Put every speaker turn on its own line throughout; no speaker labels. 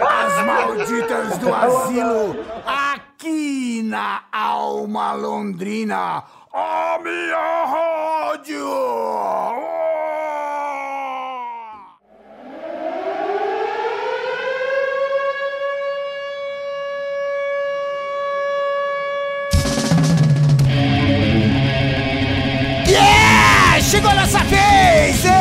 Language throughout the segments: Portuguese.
As malditas do asilo aqui na Alma Londrina. Minha rádio! Yeah! Chegou a nossa vez!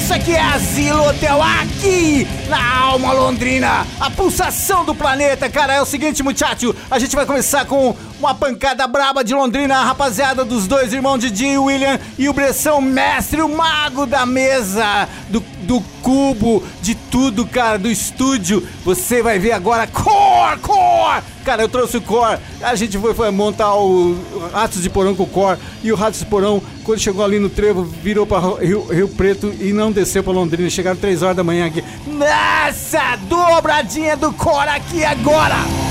Isso aqui é Asilo Hotel aqui na Alma Londrina, a pulsação do planeta, cara. É o seguinte, muchacho, a gente vai começar com uma pancada braba de Londrina, a rapaziada dos dois irmãos Didi e William e o Bressão Mestre, o mago da mesa, do, do cubo, de tudo, cara, do estúdio. Você vai ver agora Core, Core! Cara, eu trouxe o Core, a gente foi, foi montar o Ratos de Porão com o Core e o Ratos de Porão, quando chegou ali no trevo, virou para Rio, Rio Preto e não desceu para Londrina. Chegaram 3 horas da manhã aqui. Nossa, dobradinha do Core aqui agora!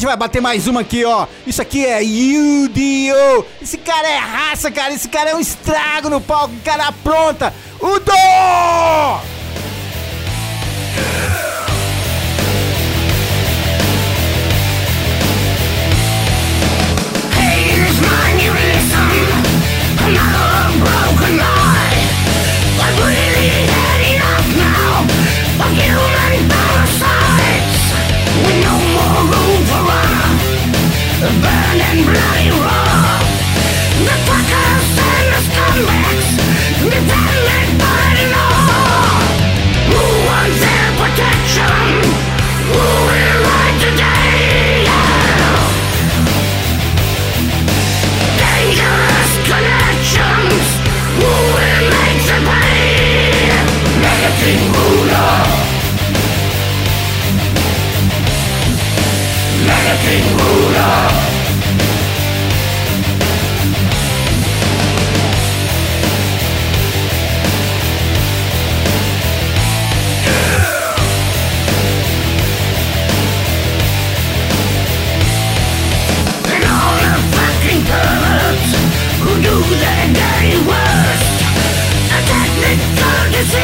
Gente vai bater mais uma aqui, ó. Isso aqui é Yu-Gi-Oh! Esse cara é raça, cara. Esse cara é um estrago no palco. O cara apronta. Udo!
Here's King ruler!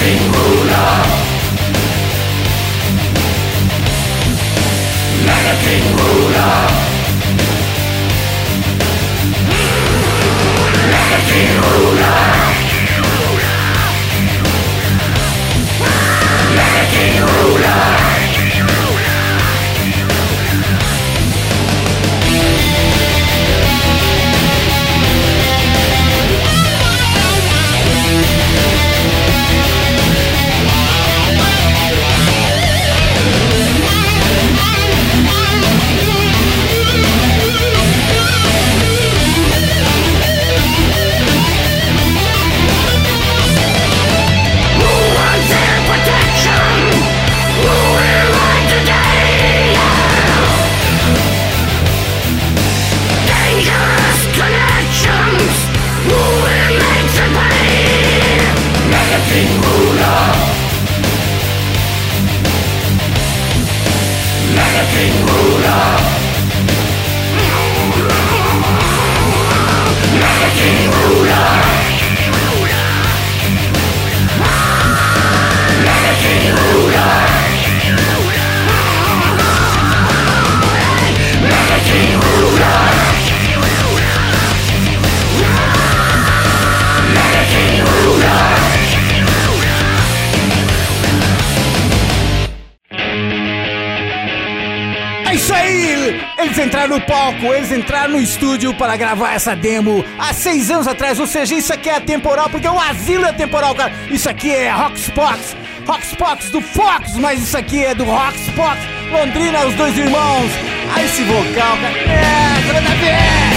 dancing ruler Mannequin ruler Mannequin ruler Mannequin ruler
para gravar essa demo há seis anos atrás. Ou seja, isso aqui é atemporal, porque o asilo é temporal, cara. Isso aqui é Rockspox, Rockspox do Fox, mas isso aqui é do Rockspox Londrina, os dois irmãos. Ah, esse vocal, cara. É, nada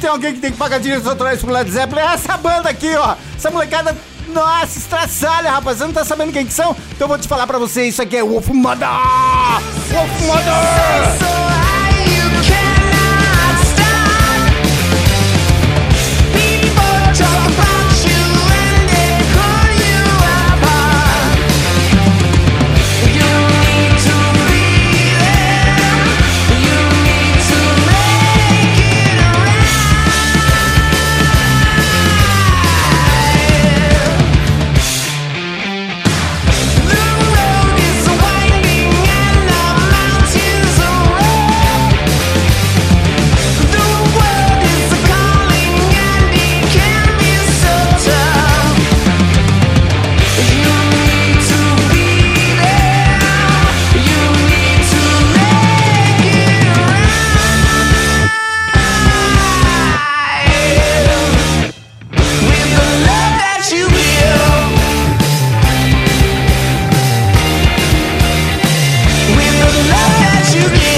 tem alguém que tem que pagar direitos autorais pro Led Zeppelin, é essa banda aqui, ó. Essa molecada, nossa, estraçalha, rapaziada. Não tá sabendo quem que são? Então eu vou te falar pra você, isso aqui é Wolf Mother. Wolf Mother.
you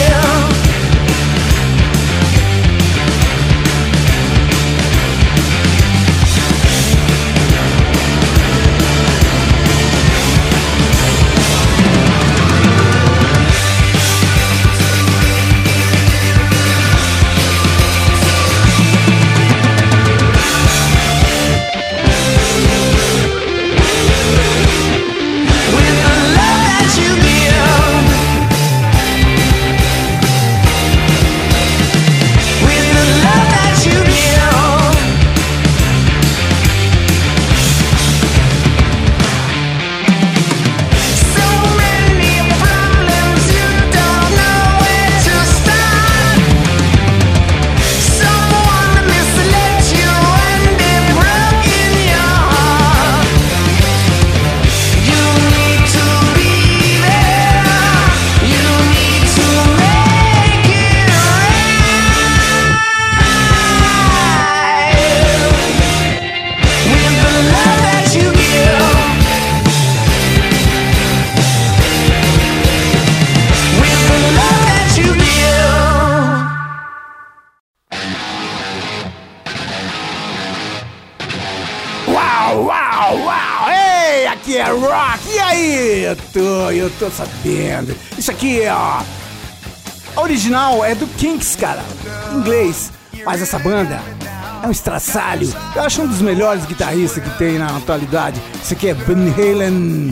sabendo. Isso aqui, ó. A original é do Kinks, cara. Em inglês. Mas essa banda é um estraçalho. Eu acho um dos melhores guitarristas que tem na atualidade. Isso aqui é Van Halen.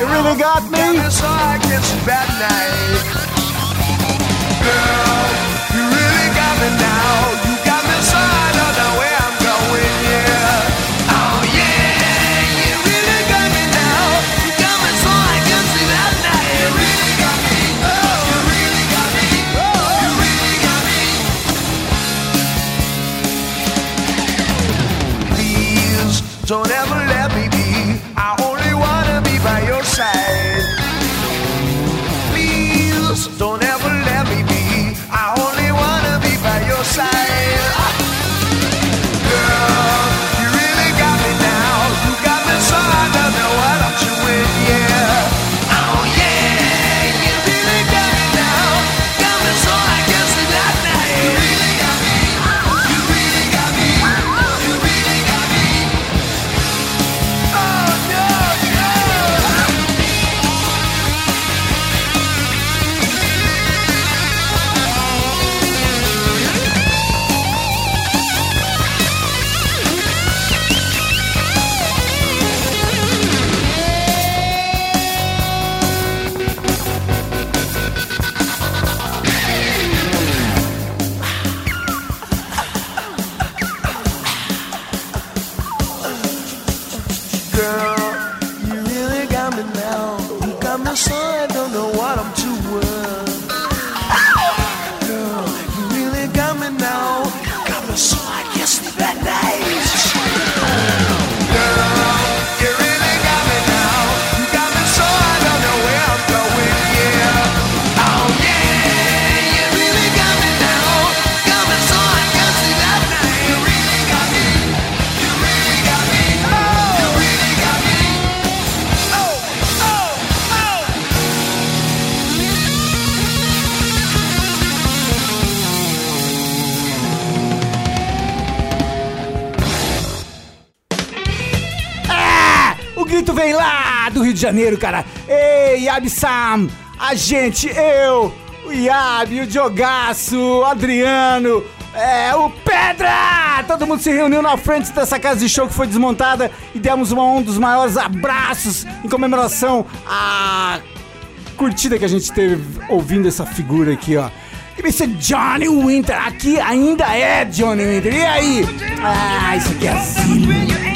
You really got me?
Girl, you really got me now. Don't ever let me be. I only wanna be by your side. Please don't
Janeiro, cara. Ei, Yabi Sam, a gente, eu, o Yabi, o Jogaço, o Adriano, é, o Pedra! Todo mundo se reuniu na frente dessa casa de show que foi desmontada e demos uma- um dos maiores abraços em comemoração à curtida que a gente teve ouvindo essa figura aqui, ó. E Mr. Johnny Winter, aqui ainda é Johnny Winter. E aí? Ah, isso aqui é assim.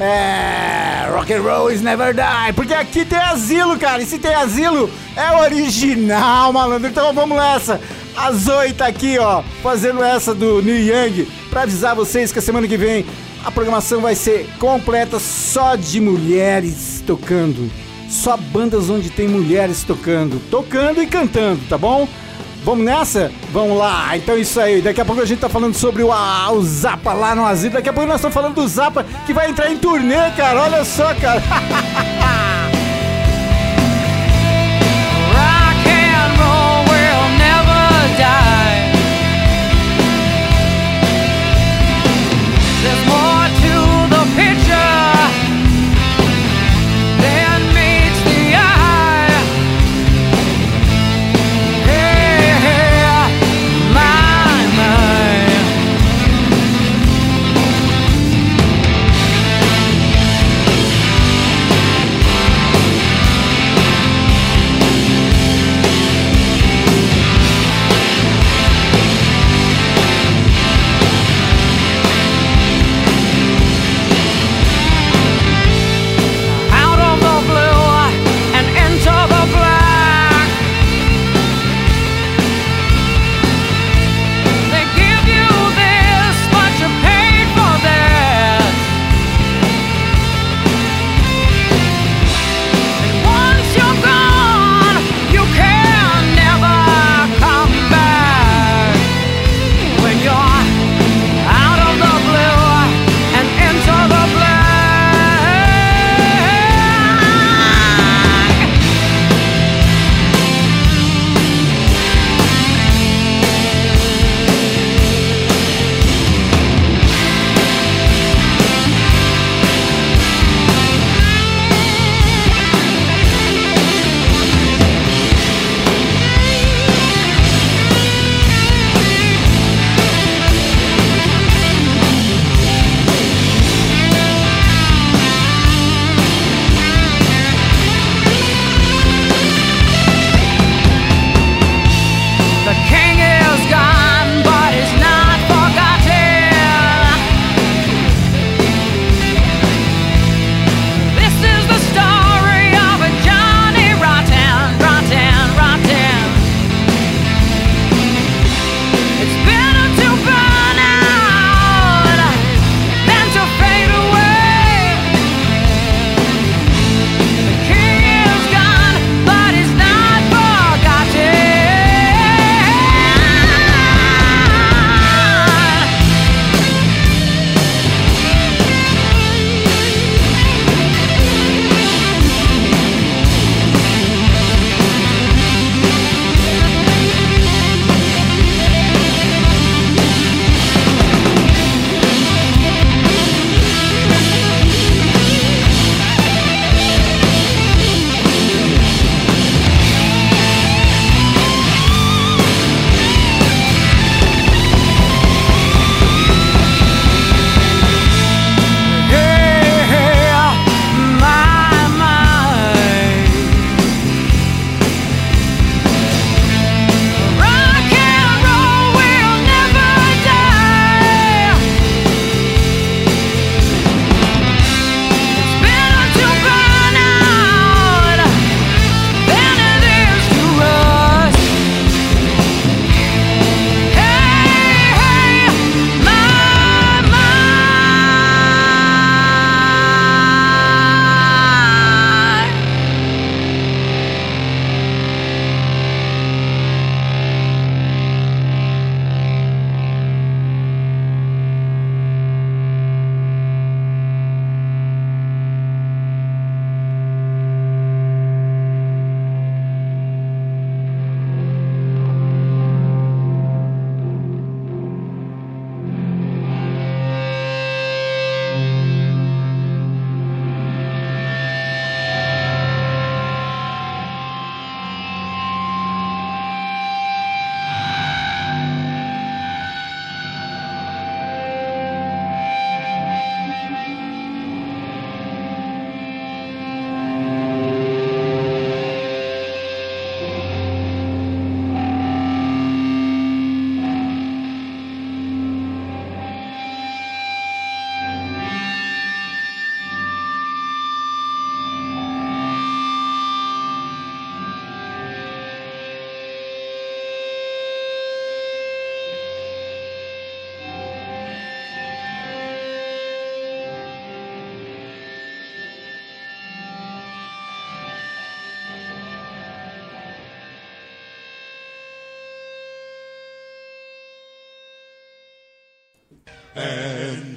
É. Rock and roll is never die. Porque aqui tem asilo, cara. E se tem asilo, é original, malandro. Então vamos nessa. A Zoe tá aqui, ó, fazendo essa do New Young pra avisar vocês que a semana que vem a programação vai ser completa só de mulheres tocando. Só bandas onde tem mulheres tocando. Tocando e cantando, tá bom? Vamos nessa? Vamos lá. Então é isso aí. Daqui a pouco a gente tá falando sobre o, ah, o Zapa lá no asilo. Daqui a pouco nós estamos falando do Zapa que vai entrar em turnê, cara. Olha só, cara.
There's more to the picture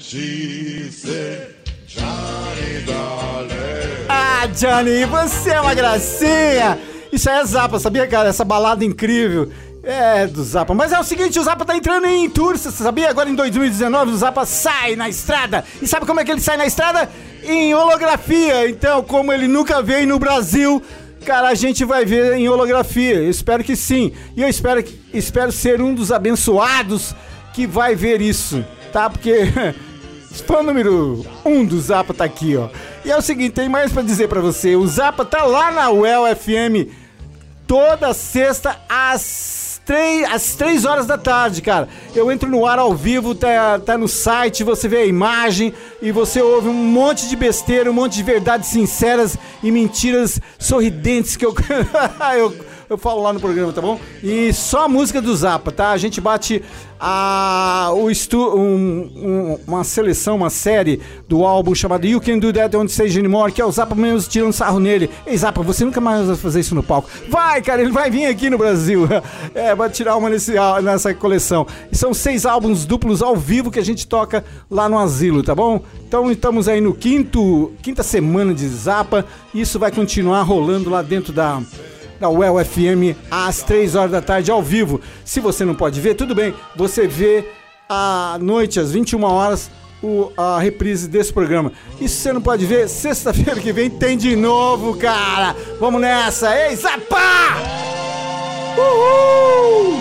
Said, Johnny darling.
Ah, Johnny, você é uma gracinha! Isso é Zapa, sabia, cara? Essa balada incrível. É, do Zapa. Mas é o seguinte, o Zapa tá entrando em tour, você sabia? Agora em 2019 o Zapa sai na estrada. E sabe como é que ele sai na estrada? Em holografia. Então, como ele nunca veio no Brasil, cara, a gente vai ver em holografia. Eu espero que sim. E eu espero, espero ser um dos abençoados que vai ver isso, tá? Porque fã número um do Zapa tá aqui, ó. E é o seguinte, tem mais pra dizer pra você. O Zapa tá lá na UEL FM toda sexta às três, às três horas da tarde, cara. Eu entro no ar ao vivo, tá, tá no site, você vê a imagem e você ouve um monte de besteira, um monte de verdades sinceras e mentiras sorridentes que eu, eu, eu falo lá no programa, tá bom? E só a música do Zapa, tá? A gente bate a, o estu, um- um- uma seleção, uma série do álbum chamado You Can Do That Don't Stage Anymore, que é o Zapa mesmo tirando sarro nele. Ei, Zapa, você nunca mais vai fazer isso no palco. Vai, cara, ele vai vir aqui no Brasil. É, vai tirar uma nesse, nessa coleção. E são seis álbuns duplos ao vivo que a gente toca lá no Asilo, tá bom? Então estamos aí no quinto, quinta semana de Zapa. Isso vai continuar rolando lá dentro da da UEL FM às 3 horas da tarde ao vivo. Se você não pode ver, tudo bem, você vê à noite, às 21 horas, o, a reprise desse programa. E se você não pode ver, sexta-feira que vem tem de novo, cara. Vamos nessa. Ei, Zapá! Uhul!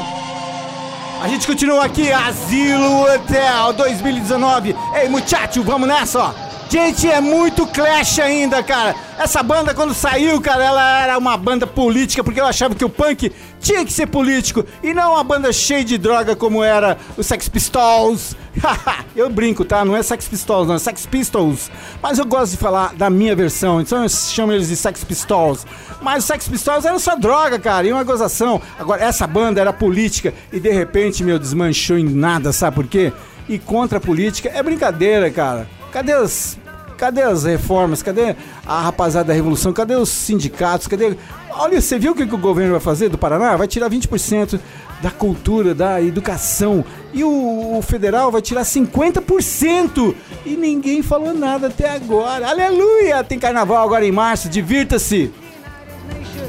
A gente continua aqui, Asilo Hotel 2019. Ei, muchacho, vamos nessa, ó. Gente, é muito Clash ainda, cara. Essa banda, quando saiu, cara, ela era uma banda política, porque eu achava que o punk tinha que ser político e não uma banda cheia de droga como era o Sex Pistols. eu brinco, tá? Não é Sex Pistols, não, é Sex Pistols. Mas eu gosto de falar da minha versão, então eu chamo eles de Sex Pistols. Mas o Sex Pistols era só droga, cara, e uma gozação. Agora, essa banda era política e de repente, meu, desmanchou em nada, sabe por quê? E contra a política é brincadeira, cara. Cadê as. Cadê as reformas? Cadê a rapaziada da revolução? Cadê os sindicatos? Cadê. Olha, você viu o que o governo vai fazer do Paraná? Vai tirar 20% da cultura, da educação. E o, o federal vai tirar 50%. E ninguém falou nada até agora. Aleluia! Tem carnaval agora em março, divirta-se!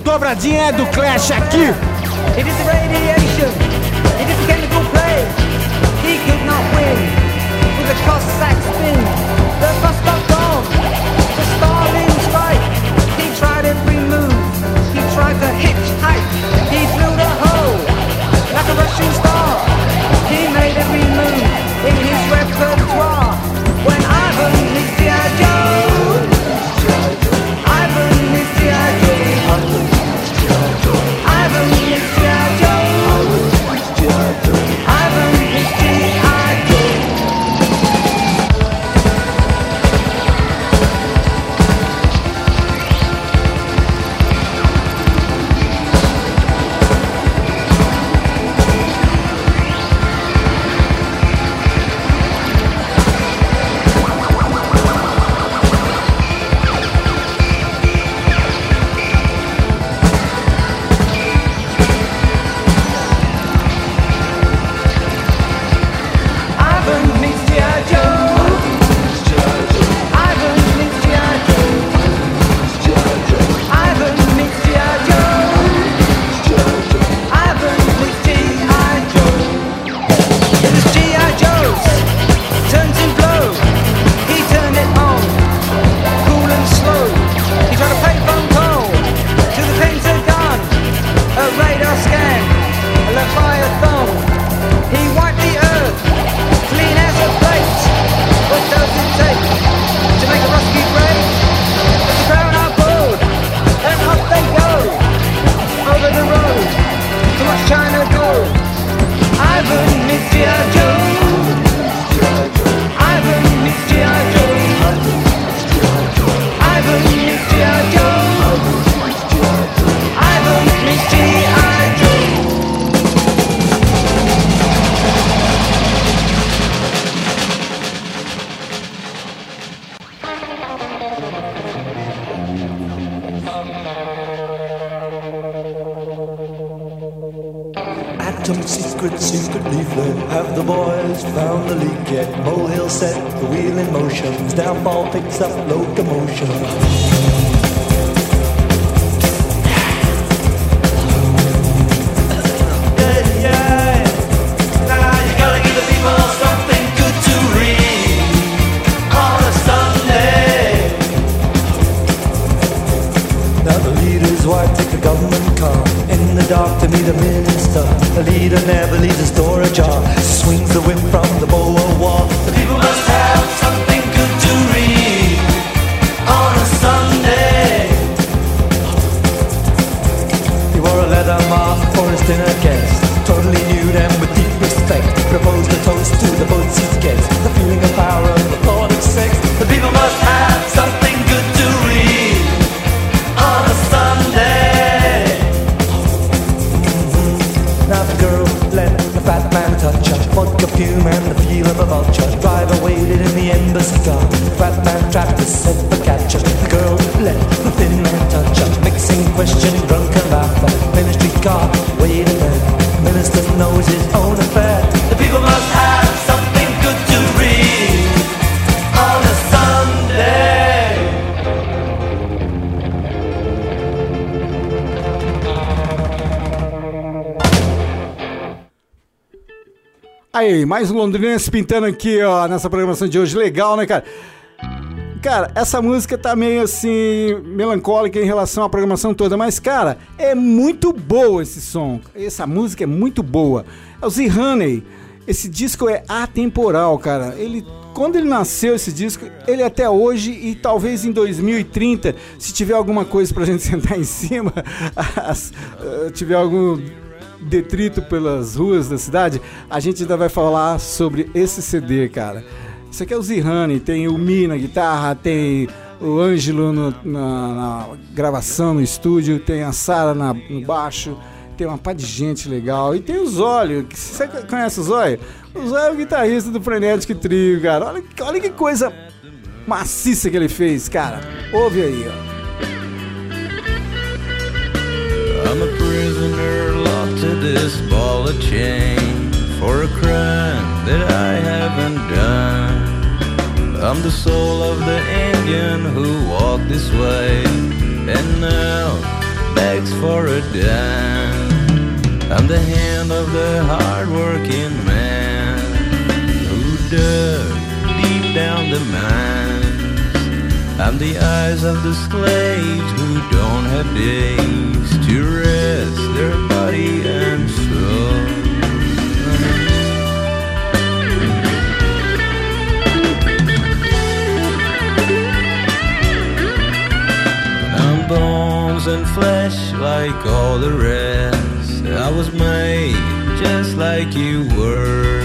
Dobradinha é do Clash aqui!
It Cossack spin. The bus like
meet. The leader never leaves his door ajar. Swings the whip from the boa wall. The people must have something good to read on a Sunday. He wore a leather mask for his dinner her Vodka fume and the feel of a vulture. Driver waited in the embassy car Fat man trapped to set for capture. The girl let the thin man touch her Mixing question, drunken laughter. Ministry car waiting there Minister knows his own affair. The people must have
Aí, mais londrinense pintando aqui, ó, nessa programação de hoje. Legal, né, cara? Cara, essa música tá meio assim, melancólica em relação à programação toda, mas, cara, é muito boa esse som. Essa música é muito boa. É o Z Honey. Esse disco é atemporal, cara. Ele. Quando ele nasceu, esse disco, ele até hoje e talvez em 2030, se tiver alguma coisa pra gente sentar em cima, as- eh, tiver algum detrito pelas ruas da cidade, a gente ainda vai falar sobre esse CD, cara. Isso aqui é o Zihane, tem o Mi na guitarra, tem o Ângelo na, na gravação no estúdio, tem a Sara no baixo, tem uma pá de gente legal. E tem o Zóio, você conhece o Zóio? O Zóio é o guitarrista do Frenetic Trio, cara. Olha, olha que coisa maciça que ele fez, cara. Ouve aí, ó.
This ball of chain for a crime that I haven't done. I'm the soul of the Indian who walked this way and now begs for a dime. I'm the hand of the hardworking man who dug deep down the mines. I'm the eyes of the slaves who don't have days to rest their body and soul. I'm bones and flesh like all the rest. I was made just like you were.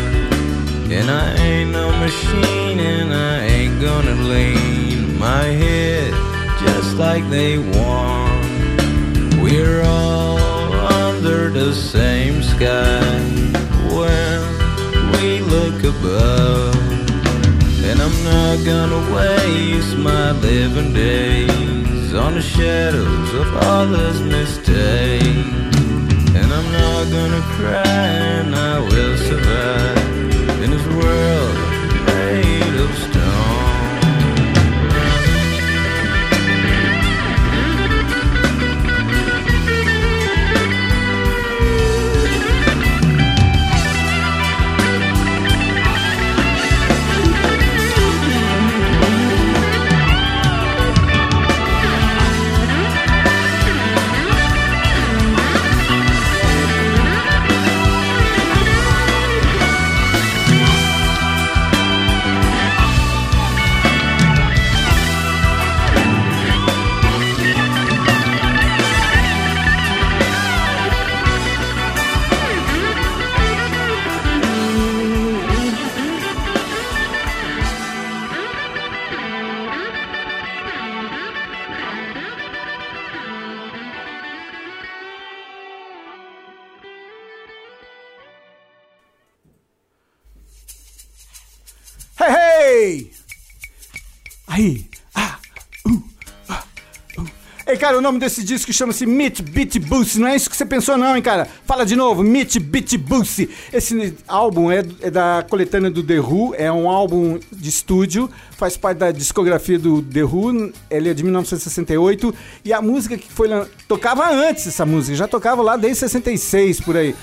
And I ain't no machine and I ain't gonna lean my head just like they want. We're all under the same sky when we look above. And I'm not gonna waste my living days on the shadows of others' mistakes. And I'm not gonna cry and I will survive in this world
Ei, cara, o nome desse disco chama-se Meet Beat Boost. Não é isso que você pensou, não, hein, cara? Fala de novo, Meet Beat Boost. Esse álbum é, é da coletânea do The Who, é um álbum de estúdio, faz parte da discografia do The Who, ele é de 1968. E a música que foi tocava antes essa música, já tocava lá desde 66 por aí.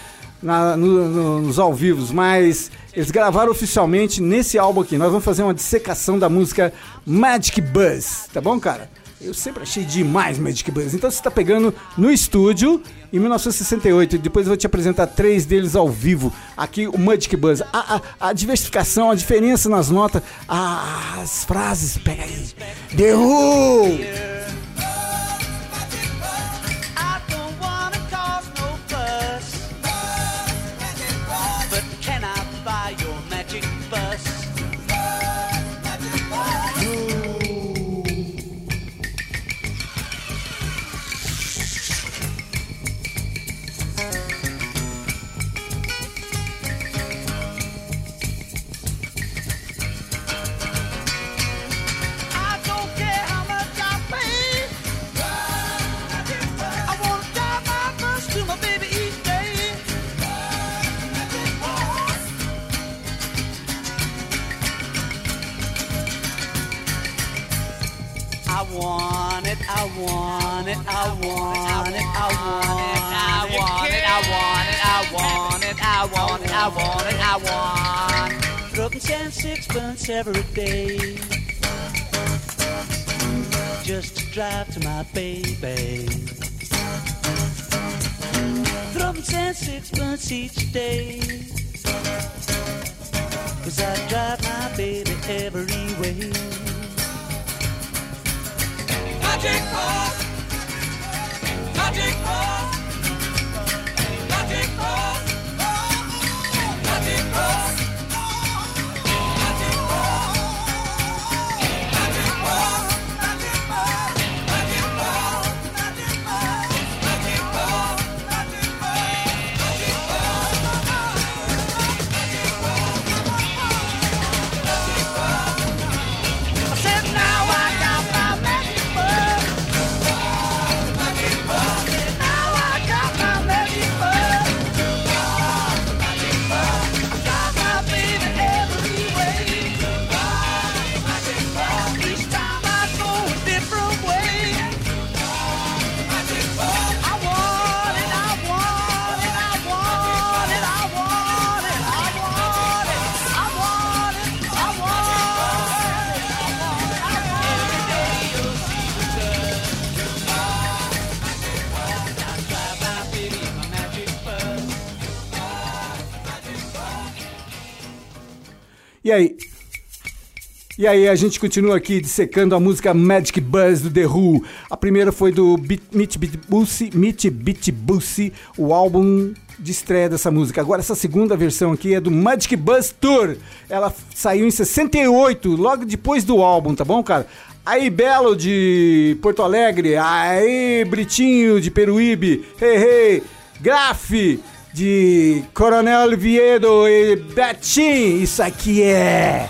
na- no- no- nos ao vivos, mas eles gravaram oficialmente nesse álbum aqui. Nós vamos fazer uma dissecação da música Magic Buzz, tá bom, cara? Eu sempre achei demais Magic Buzz. Então você tá pegando no estúdio em 1968. e Depois eu vou te apresentar três deles ao vivo. Aqui o Magic Buzz. A, a- a diversificação, a diferença nas notas, as frases. Pega aí. The Who!
It, I want it, I want it, I want it, I want it, I want it, I want it, I want it, I want. Broken ten sixpence every day just to drive to my baby. Throw ten sixpence each day. Cause I drive my baby every way. Magic bus, magic bus,
E aí, a gente continua aqui dissecando a música Magic Buzz do The Who. A primeira foi do Beat- Meet Beat Bussy, Meet Beat Bussy, o álbum de estreia dessa música. Agora, essa segunda versão aqui é do Magic Buzz Tour. Ela saiu em 68, logo depois do álbum, tá bom, cara? Aí, Belo de Porto Alegre. Aí, Britinho de Peruíbe. Hey, hey. Graf de Coronel Viedo e Betim. Isso aqui é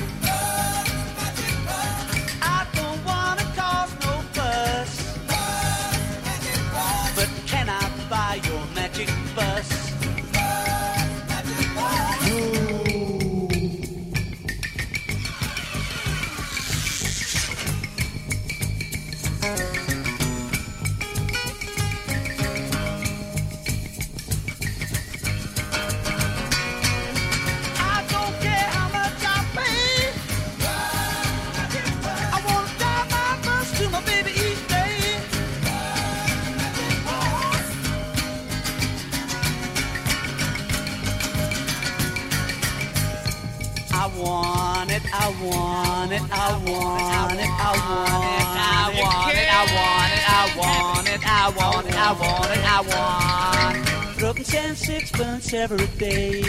want it, I want it, I want it, I want it, I want it, I want it, I want it, I want it, I want. Broken ten sixpence every day.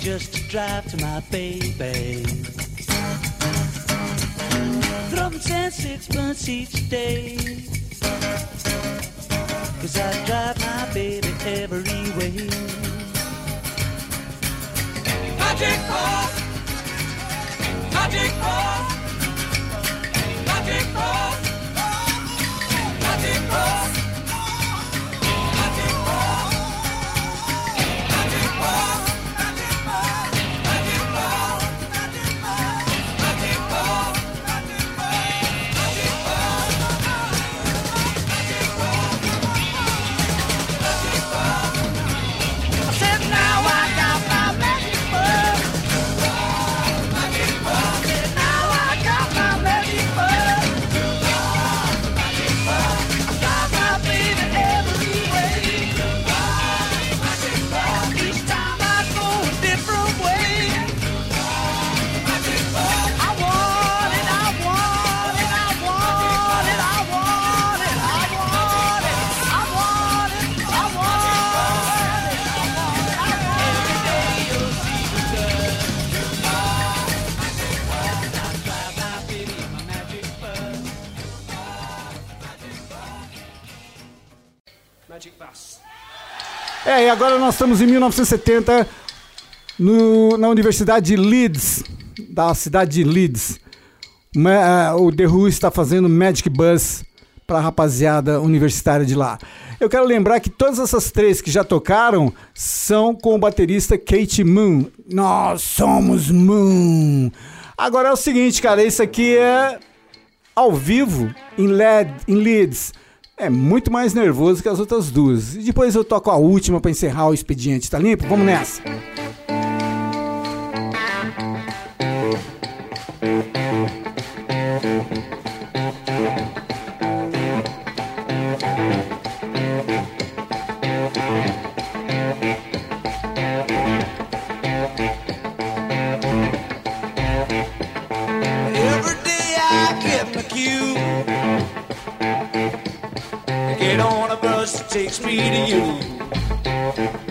Just to drive to my baby. Something ten sixpence each day. Cause I drive my baby every way.
Magic bus.
Magical, magical.
É, e agora nós estamos em 1970 no- na Universidade de Leeds, da cidade de Leeds. Ma- ah, o The Who está fazendo Magic Bus para a rapaziada universitária de lá. Eu quero lembrar que todas essas três que já tocaram são com o baterista Kate Moon. Nós somos Moon. Agora é o seguinte, cara, isso aqui é ao vivo em, LED, em Leeds. É muito mais nervoso que as outras duas. E depois eu toco a última para encerrar o expediente. Tá limpo? Vamos nessa.
Takes me to you.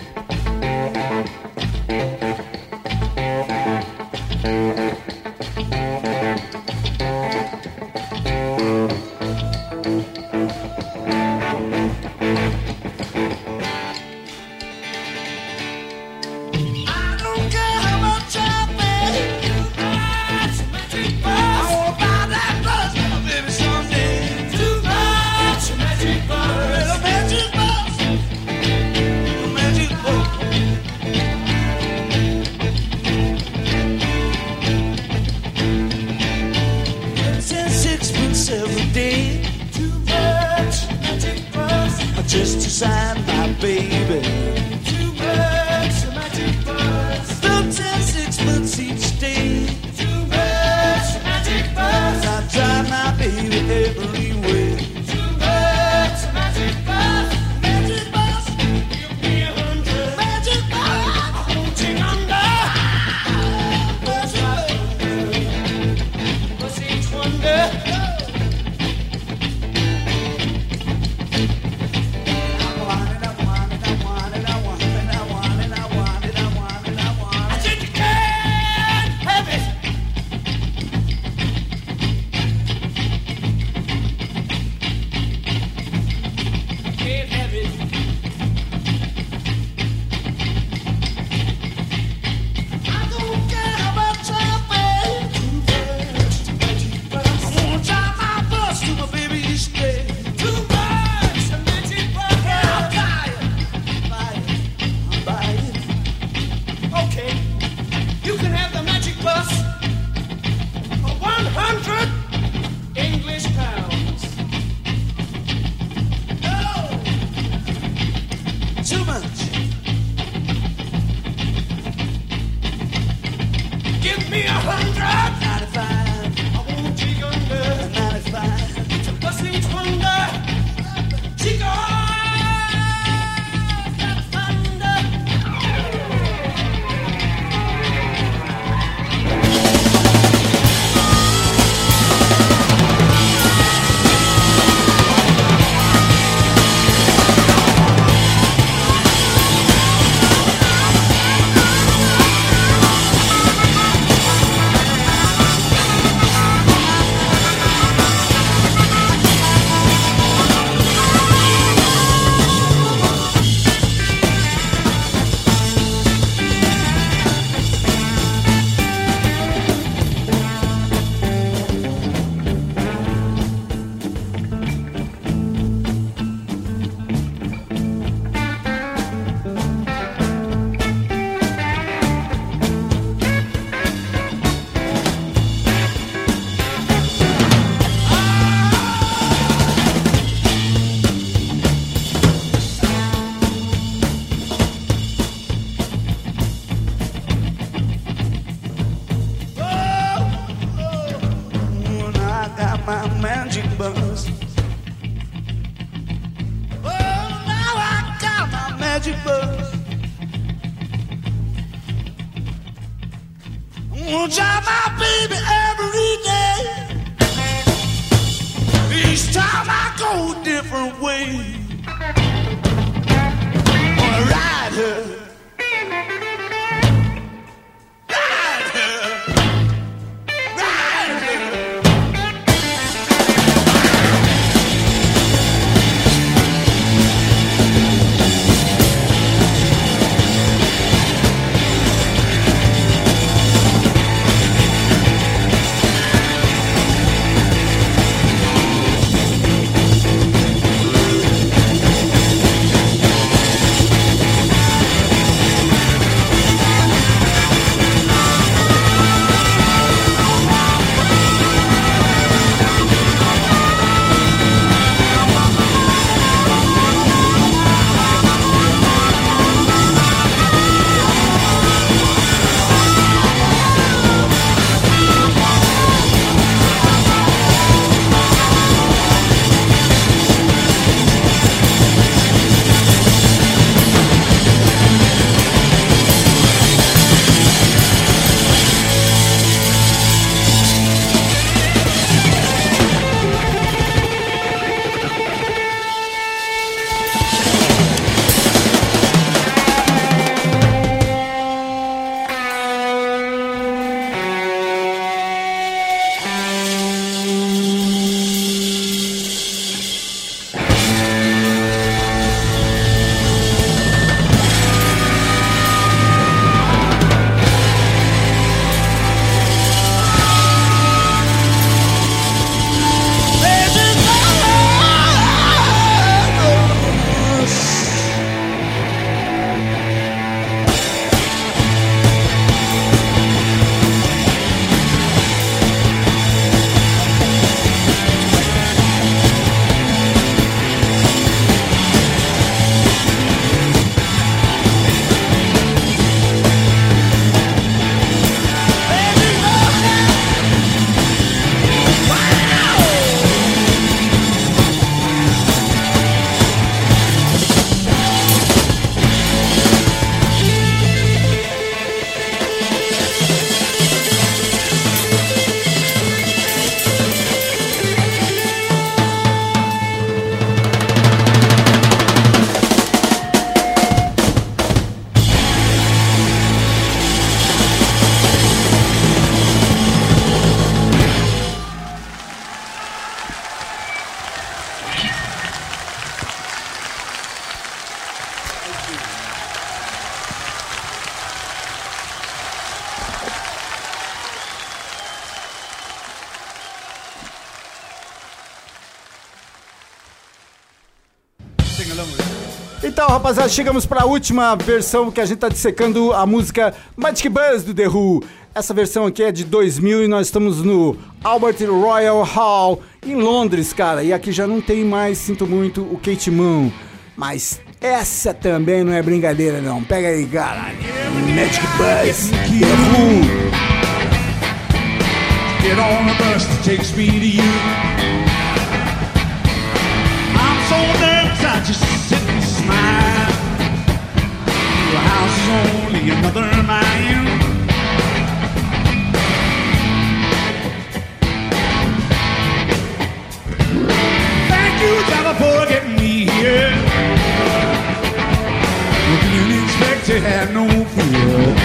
Different way. Wanna ride her.
Rapaziada, chegamos para a última versão que a gente tá dissecando a música Magic Buzz do The Who. Essa versão aqui é de 2000 e nós estamos no Albert Royal Hall em Londres, cara. E aqui já não tem mais, sinto muito, o Kate Moon. Mas essa também não é brincadeira, não. Pega aí, cara. Magic Buzz The Who.
Get on the bus that takes me to you. I'm so nervous, I just only another mile. Thank you, driver, for getting me here. You didn't expect to have no fear.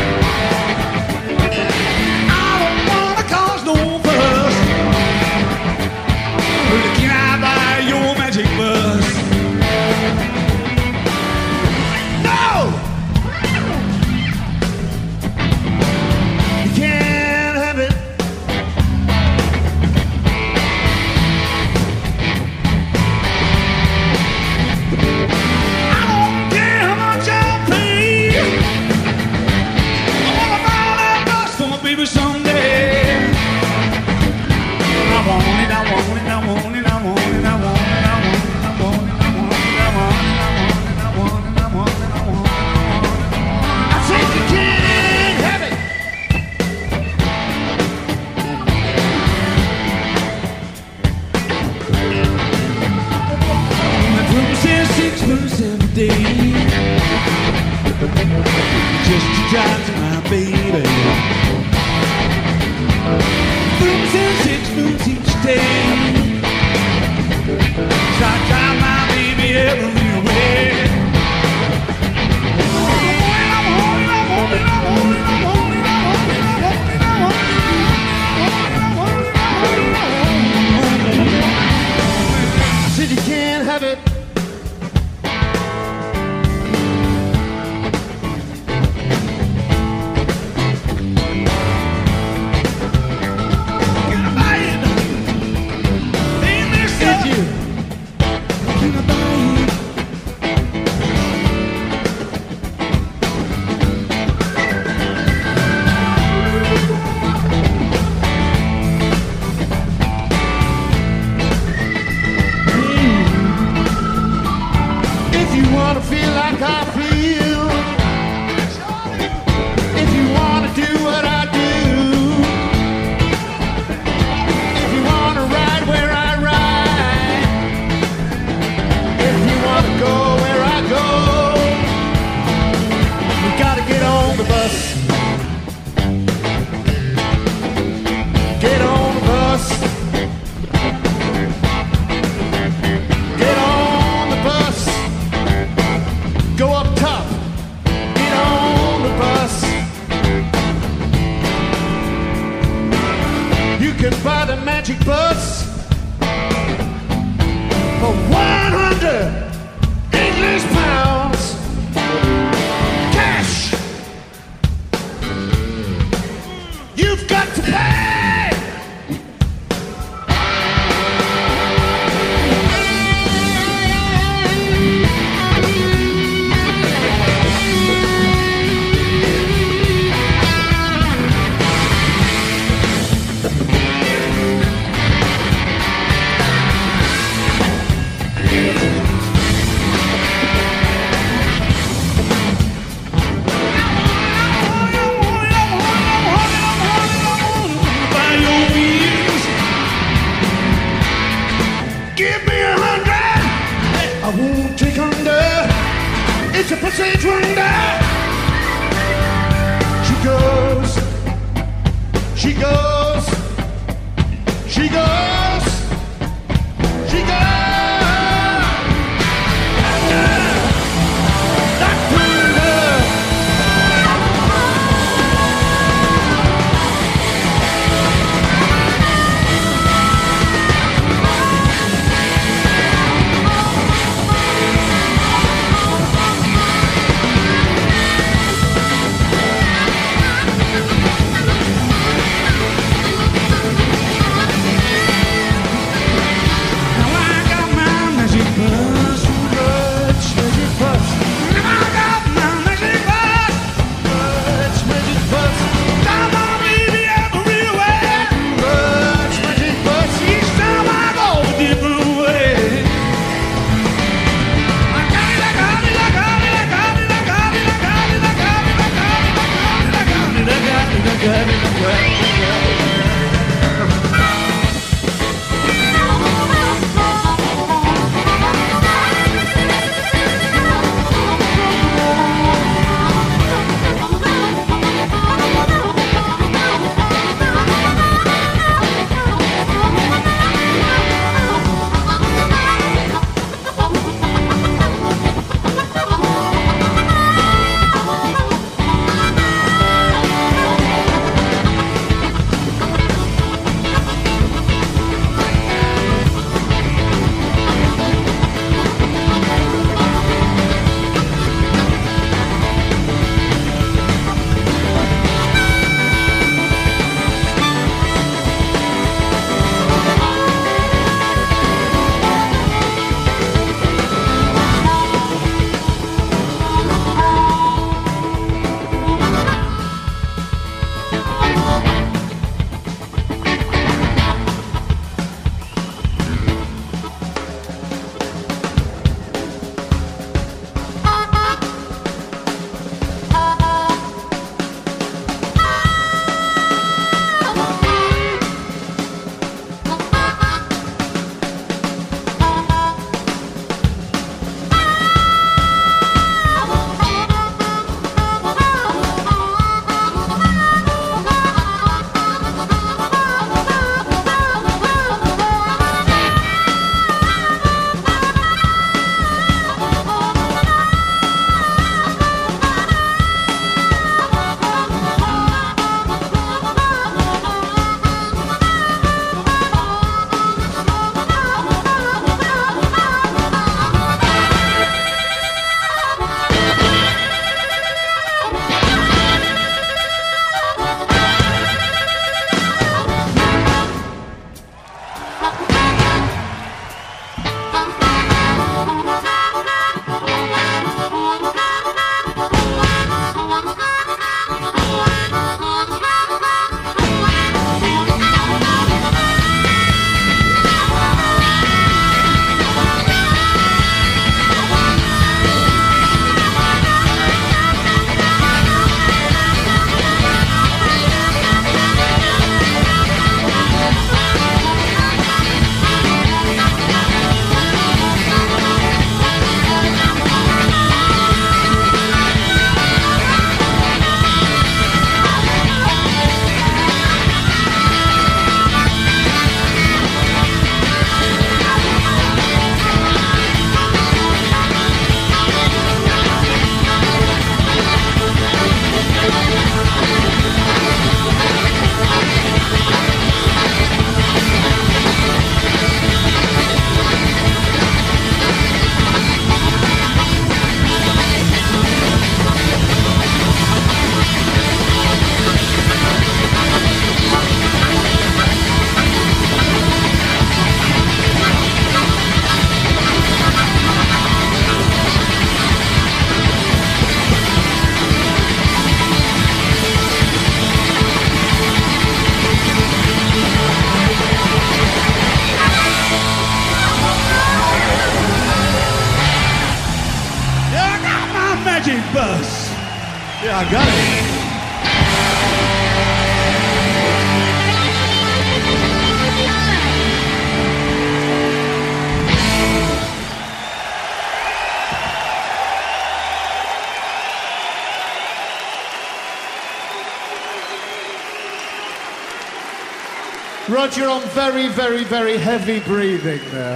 Very, very, very heavy breathing there.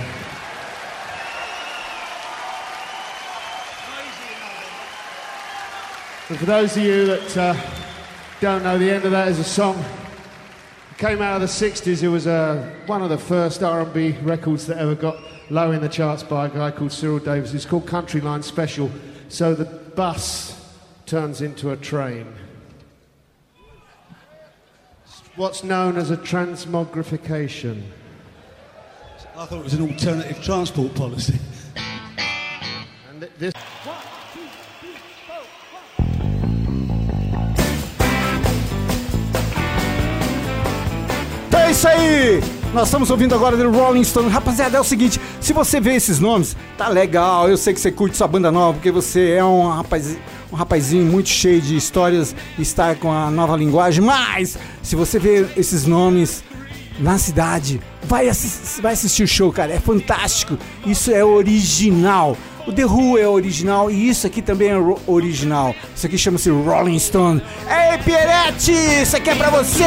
And for those of you that uh, don't know, the end of that is a song. It came out of the 60s. It was uh, one of the first R&B records that ever got low in the charts by a guy called Cyril Davis. It's called Country Line Special. So the bus turns into a train. What's known as a transmogrification.
I thought it was an alternative transport policy.
And th- this.
É isso aí! Nós estamos ouvindo agora do Rolling Stone. Rapaziada, é o seguinte, se você vê esses nomes, tá legal. Eu sei que você curte sua banda nova, porque você é um, rapaz, um rapazinho muito cheio de histórias está com a nova linguagem. Mas, se você vê esses nomes na cidade, vai, assis- vai assistir o show, cara. É fantástico. Isso é original. O The Who é original e isso aqui também é original. Isso aqui chama-se Rolling Stone. Ei, Pierete! Isso aqui é pra você!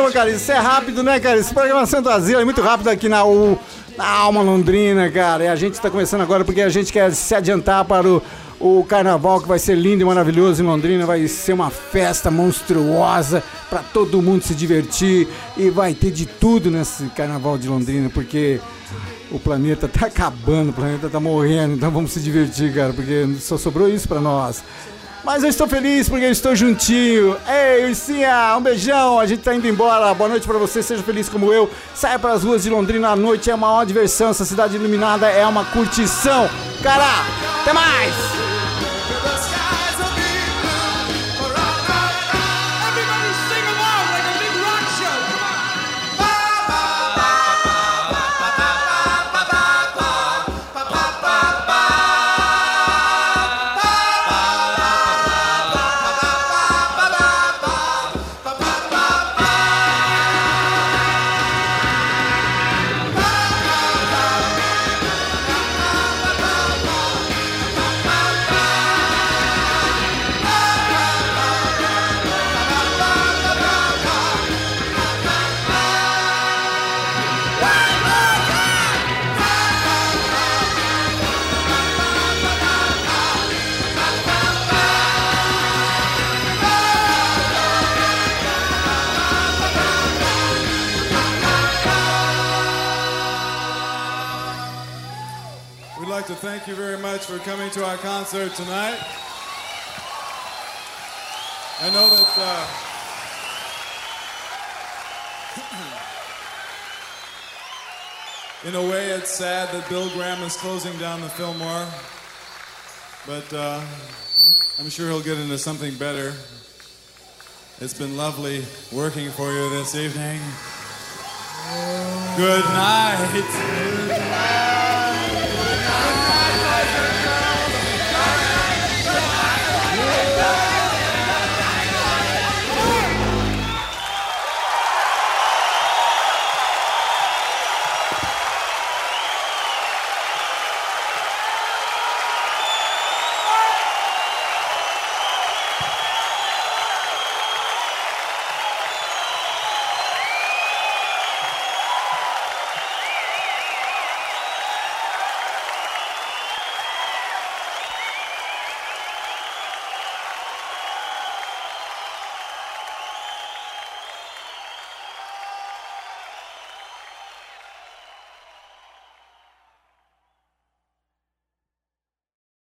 Programa, cara. Isso é rápido, né, cara? Esse programa Santo Asilo é muito rápido aqui na U, na Alma Londrina, cara. E a gente tá começando agora porque a gente quer se adiantar para o, o carnaval que vai ser lindo e maravilhoso em Londrina. Vai ser uma festa monstruosa para todo mundo se divertir. E vai ter de tudo nesse carnaval de Londrina, porque o planeta tá acabando, o planeta tá morrendo. Então vamos se divertir, cara, porque só sobrou isso para nós. Mas eu estou feliz porque eu estou juntinho. Ei, Ursinha, um beijão. A gente tá indo embora. Boa noite pra você. Seja feliz como eu. Saia pras ruas de Londrina à noite. É uma maior diversão. Essa cidade iluminada é uma curtição. Cara, até mais.
Concert tonight. I know that. Uh, in a way, it's sad that Bill Graham is closing down the Fillmore, but uh, I'm sure he'll get into something better. It's been lovely working for you this evening. Good night.